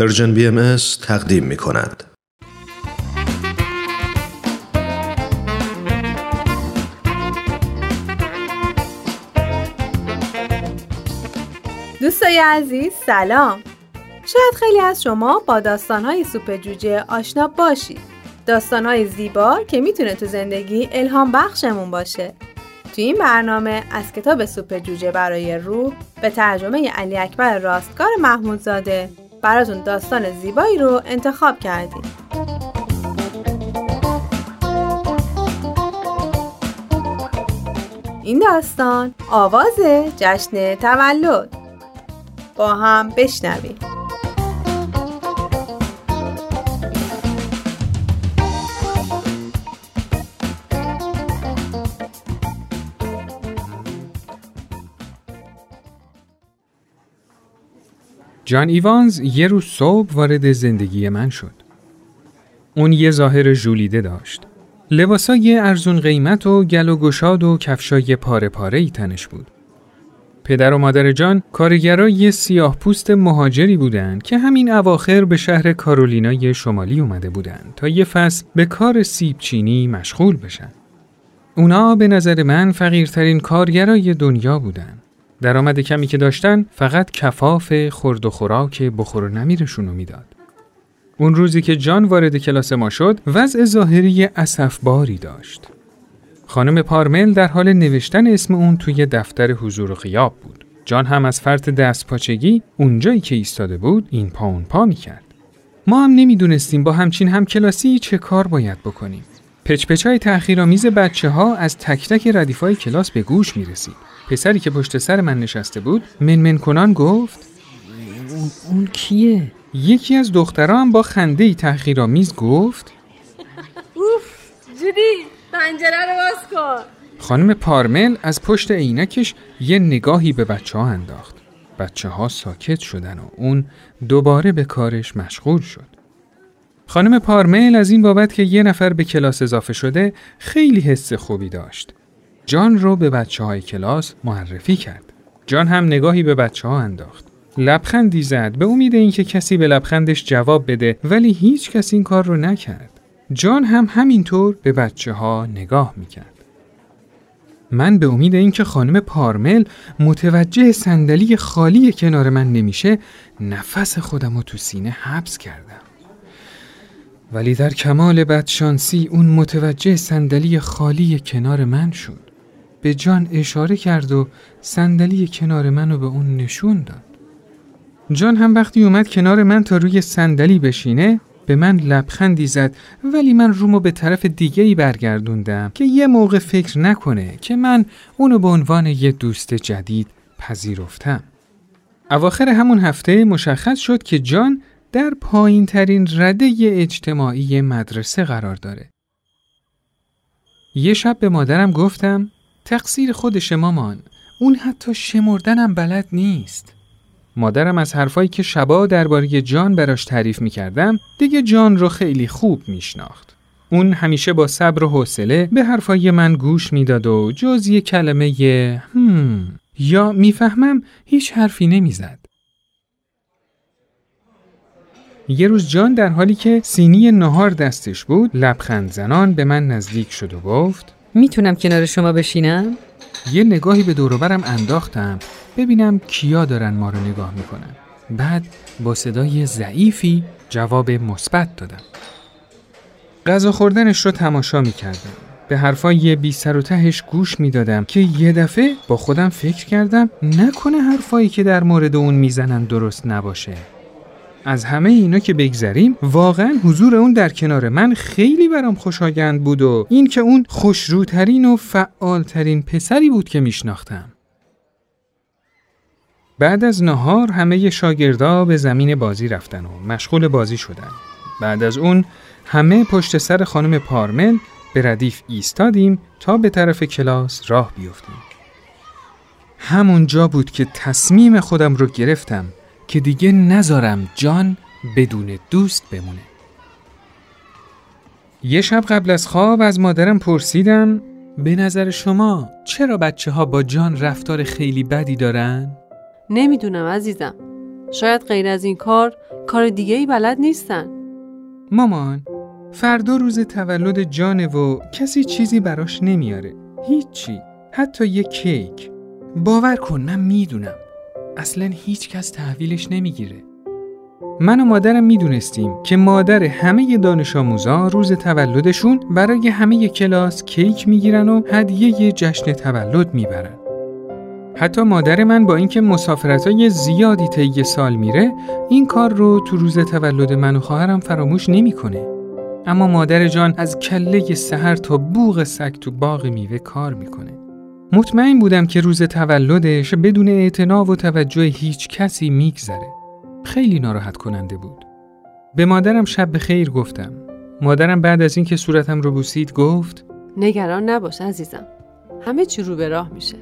Persian B تقدیم می کند. دوستای عزیز سلام. شاید خیلی از شما با داستانهای سوپ جوجه آشنا باشید. داستانهای زیبا که می‌تونه تو زندگی الهام بخشمون باشه. تو این برنامه از کتاب سوپ جوجه برای روح به ترجمه علی اکبر راستگار محمودزاده براتون داستان زیبایی رو انتخاب کردیم. این داستان آواز جشن تولد. با هم بشنویم. جان ایوانز یه روز صبح وارد زندگی من شد. اون یه ظاهر ژولیده داشت. لباسای ارزون قیمت و گل و گشاد و کفشای پاره پاره ای تنش بود. پدر و مادر جان کارگرای سیاه پوست مهاجری بودند که همین اواخر به شهر کارولینای شمالی اومده بودند تا یه فصل به کار سیب چینی مشغول بشن. اونا به نظر من فقیرترین کارگرای دنیا بودند. درآمد کمی که داشتن فقط کفاف خورد و خوراک بخور و نمیرشون رو می‌داد. اون روزی که جان وارد کلاس ما شد وضع ظاهری باری داشت. خانم پارمل در حال نوشتن اسم اون توی دفتر حضور و غیاب بود. جان هم از فرط دست پاچگی اونجایی که ایستاده بود این پا اون پا می‌کرد. ما هم نمی‌دونستیم با همچین هم کلاسی چه کار باید بکنیم. پچپچای تأخیرآمیز بچه ها از تک تک ردیفای کلاس به گوش می رسید. پسری که پشت سر من نشسته بود منمن کنان گفت اون, کیه؟ یکی از دختران با خنده ای تحقیرآمیز گفت اوف جودی پنجره رو باز کن خانم پارمل از پشت عینکش یه نگاهی به بچه ها انداخت بچه ها ساکت شدن و اون دوباره به کارش مشغول شد خانم پارمل از این بابت که یه نفر به کلاس اضافه شده خیلی حس خوبی داشت جان رو به بچه های کلاس معرفی کرد. جان هم نگاهی به بچه ها انداخت. لبخندی زد به امید اینکه کسی به لبخندش جواب بده ولی هیچ کس این کار رو نکرد. جان هم همینطور به بچه ها نگاه می‌کرد. من به امید اینکه خانم پارمل متوجه صندلی خالی کنار من نمیشه نفس خودم رو تو سینه حبس کردم. ولی در کمال بدشانسی اون متوجه صندلی خالی کنار من شد. به جان اشاره کرد و صندلی کنار منو به اون نشون داد. جان هم وقتی اومد کنار من تا روی صندلی بشینه به من لبخندی زد ولی من رومو به طرف دیگه ای برگردوندم که یه موقع فکر نکنه که من اونو به عنوان یه دوست جدید پذیرفتم. اواخر همون هفته مشخص شد که جان در پایین ترین رده اجتماعی مدرسه قرار داره. یه شب به مادرم گفتم تقصیر خودش مامان اون حتی شمردنم بلد نیست مادرم از حرفایی که شبا درباره جان براش تعریف می‌کردم دیگه جان رو خیلی خوب میشناخت اون همیشه با صبر و حوصله به حرفای من گوش می‌داد و جز یه کلمه یه هم یا می‌فهمم هیچ حرفی نمی‌زد. یه روز جان در حالی که سینی نهار دستش بود لبخند زنان به من نزدیک شد و گفت می‌تونم کنار شما بشینم؟ یه نگاهی به دوروبرم انداختم ببینم کیا دارن ما رو نگاه می‌کنن. بعد با صدای ضعیفی جواب مثبت دادم. غذا خوردنش رو تماشا می‌کردم. به حرفای بی سر و تهش گوش می‌دادم که یه دفعه با خودم فکر کردم نکنه حرفایی که در مورد اون می‌زنن درست نباشه. از همه اینا که بگذریم واقعا حضور اون در کنار من خیلی برام خوشایند بود و این که اون خوشروترین و فعالترین پسری بود که میشناختم. بعد از نهار همه شاگردا به زمین بازی رفتن و مشغول بازی شدن. بعد از اون همه پشت سر خانم پارمل به ردیف ایستادیم تا به طرف کلاس راه بیفتیم. همونجا بود که تصمیم خودم رو گرفتم که دیگه نذارم جان بدون دوست بمونه. یه شب قبل از خواب از مادرم پرسیدم به نظر شما چرا بچه ها با جان رفتار خیلی بدی دارن؟ نمی‌دونم عزیزم. شاید غیر از این کار کار دیگه ای بلد نیستن مامان فردا روز تولد جانه و کسی چیزی براش نمیاره هیچی حتی یه کیک باور کن من می‌دونم اصلا هیچ کس تحویلش نمی‌گیره من و مادرم می‌دونستیم که مادر همه دانش آموزا روز تولدشون برای همه کلاس کیک می‌گیرن و هدیه جشن تولد می‌برن. حتی مادر من با اینکه مسافرتای زیادی طی سال میره این کار رو تو روز تولد من و خواهرم فراموش نمی‌کنه. اما مادر جان از کله سحر تا بوغ سگ تو باغ میوه کار می‌کنه. مطمئن بودم که روز تولدش بدون اعتنا و توجه هیچ کسی میگذره. خیلی ناراحت کننده بود. به مادرم شب به خیر گفتم. مادرم بعد از اینکه صورتم رو بوسید گفت نگران نباش عزیزم همه چی رو به راه میشه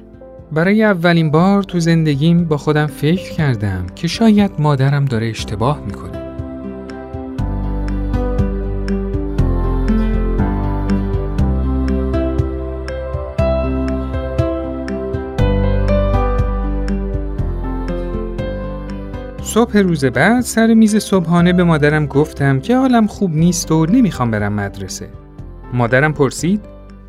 برای اولین بار تو زندگیم با خودم فکر کردم که شاید مادرم داره اشتباه می‌کنه. صبح روز بعد سر میز صبحانه به مادرم گفتم که حالم خوب نیست و نمی‌خوام برم مدرسه. مادرم پرسید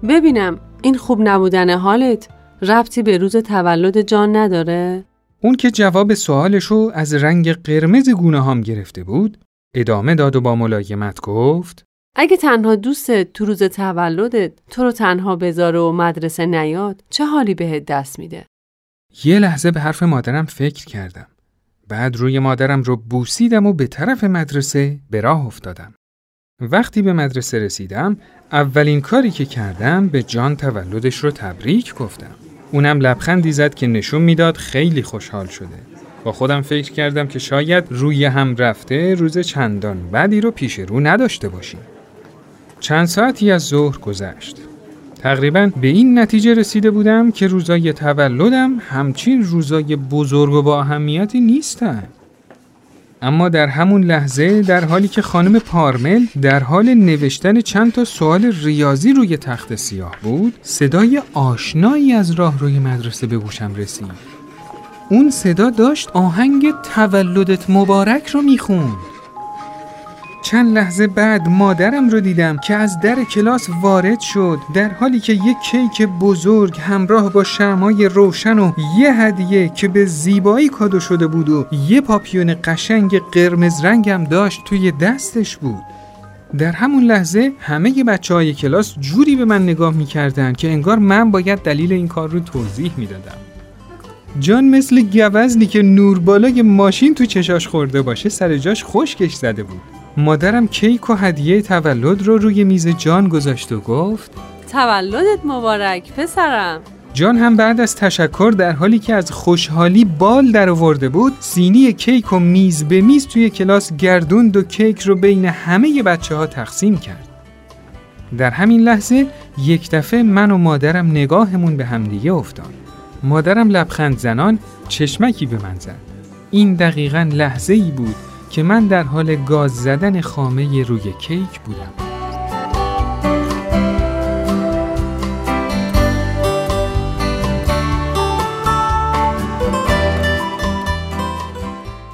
ببینم این خوب نبودن حالت ربطی به روز تولد جان نداره؟ اون که جواب سوالشو از رنگ قرمز گونه هم گرفته بود ادامه داد و با ملایمت گفت اگه تنها دوستت تو روز تولدت تو رو تنها بذاره و مدرسه نیاد چه حالی بهت دست میده؟ یه لحظه به حرف مادرم فکر کردم. بعد روی مادرم رو بوسیدم و به طرف مدرسه به راه افتادم. وقتی به مدرسه رسیدم، اولین کاری که کردم به جان تولدش رو تبریک گفتم. اونم لبخندی زد که نشون می‌داد خیلی خوشحال شده. با خودم فکر کردم که شاید روی هم رفته روز چندان بعدی رو پیش رو نداشته باشیم. چند ساعتی از ظهر گذشت. تقریبا به این نتیجه رسیده بودم که روزای تولدم همچین روزای بزرگ و با اهمیتی نیستن. اما در همون لحظه در حالی که خانم پارمل در حال نوشتن چند تا سوال ریاضی روی تخت سیاه بود صدای آشنایی از راه روی مدرسه به گوشم رسید اون صدا داشت آهنگ تولدت مبارک رو می‌خوند چند لحظه بعد مادرم رو دیدم که از در کلاس وارد شد در حالی که یک کیک بزرگ همراه با شمای روشن و یه هدیه که به زیبایی کادو شده بود و یه پاپیون قشنگ قرمز رنگم داشت توی دستش بود در همون لحظه همه بچه های کلاس جوری به من نگاه می‌کردن که انگار من باید دلیل این کار رو توضیح می‌دادم. جان مثل گوزنی که نور بالای ماشین تو چشاش خورده باشه سر جاش خشکش زده بود. مادرم کیک و هدیه تولد رو روی میز جان گذاشت و گفت تولدت مبارک پسرم. جان هم بعد از تشکر در حالی که از خوشحالی بال در آورده بود سینی کیک و میز به میز توی کلاس گردوند و کیک رو بین همه بچه ها تقسیم کرد. در همین لحظه یک دفعه من و مادرم نگاهمون به همدیگه افتاد. مادرم لبخند زنان چشمکی به من زد. این دقیقا لحظه ای بود که من در حال گاز زدن خامه روی کیک بودم.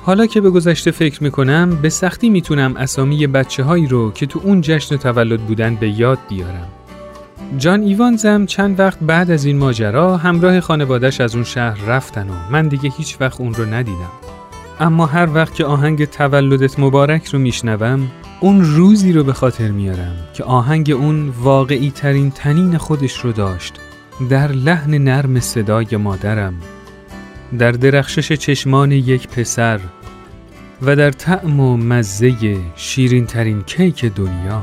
حالا که به گذشته فکر می‌کنم به سختی می‌تونم اسامی بچه هایی رو که تو اون جشن تولد بودن به یاد بیارم. جان ایوانزم چند وقت بعد از این ماجرا همراه خانوادش از اون شهر رفتن و من دیگه هیچ وقت اون رو ندیدم. اما هر وقت که آهنگ تولدت مبارک رو میشنوم اون روزی رو به خاطر میارم که آهنگ اون واقعی ترین تنین خودش رو داشت. در لحن نرم صدای مادرم در درخشش چشمان یک پسر و در طعم و مزه شیرین ترین کیک دنیا.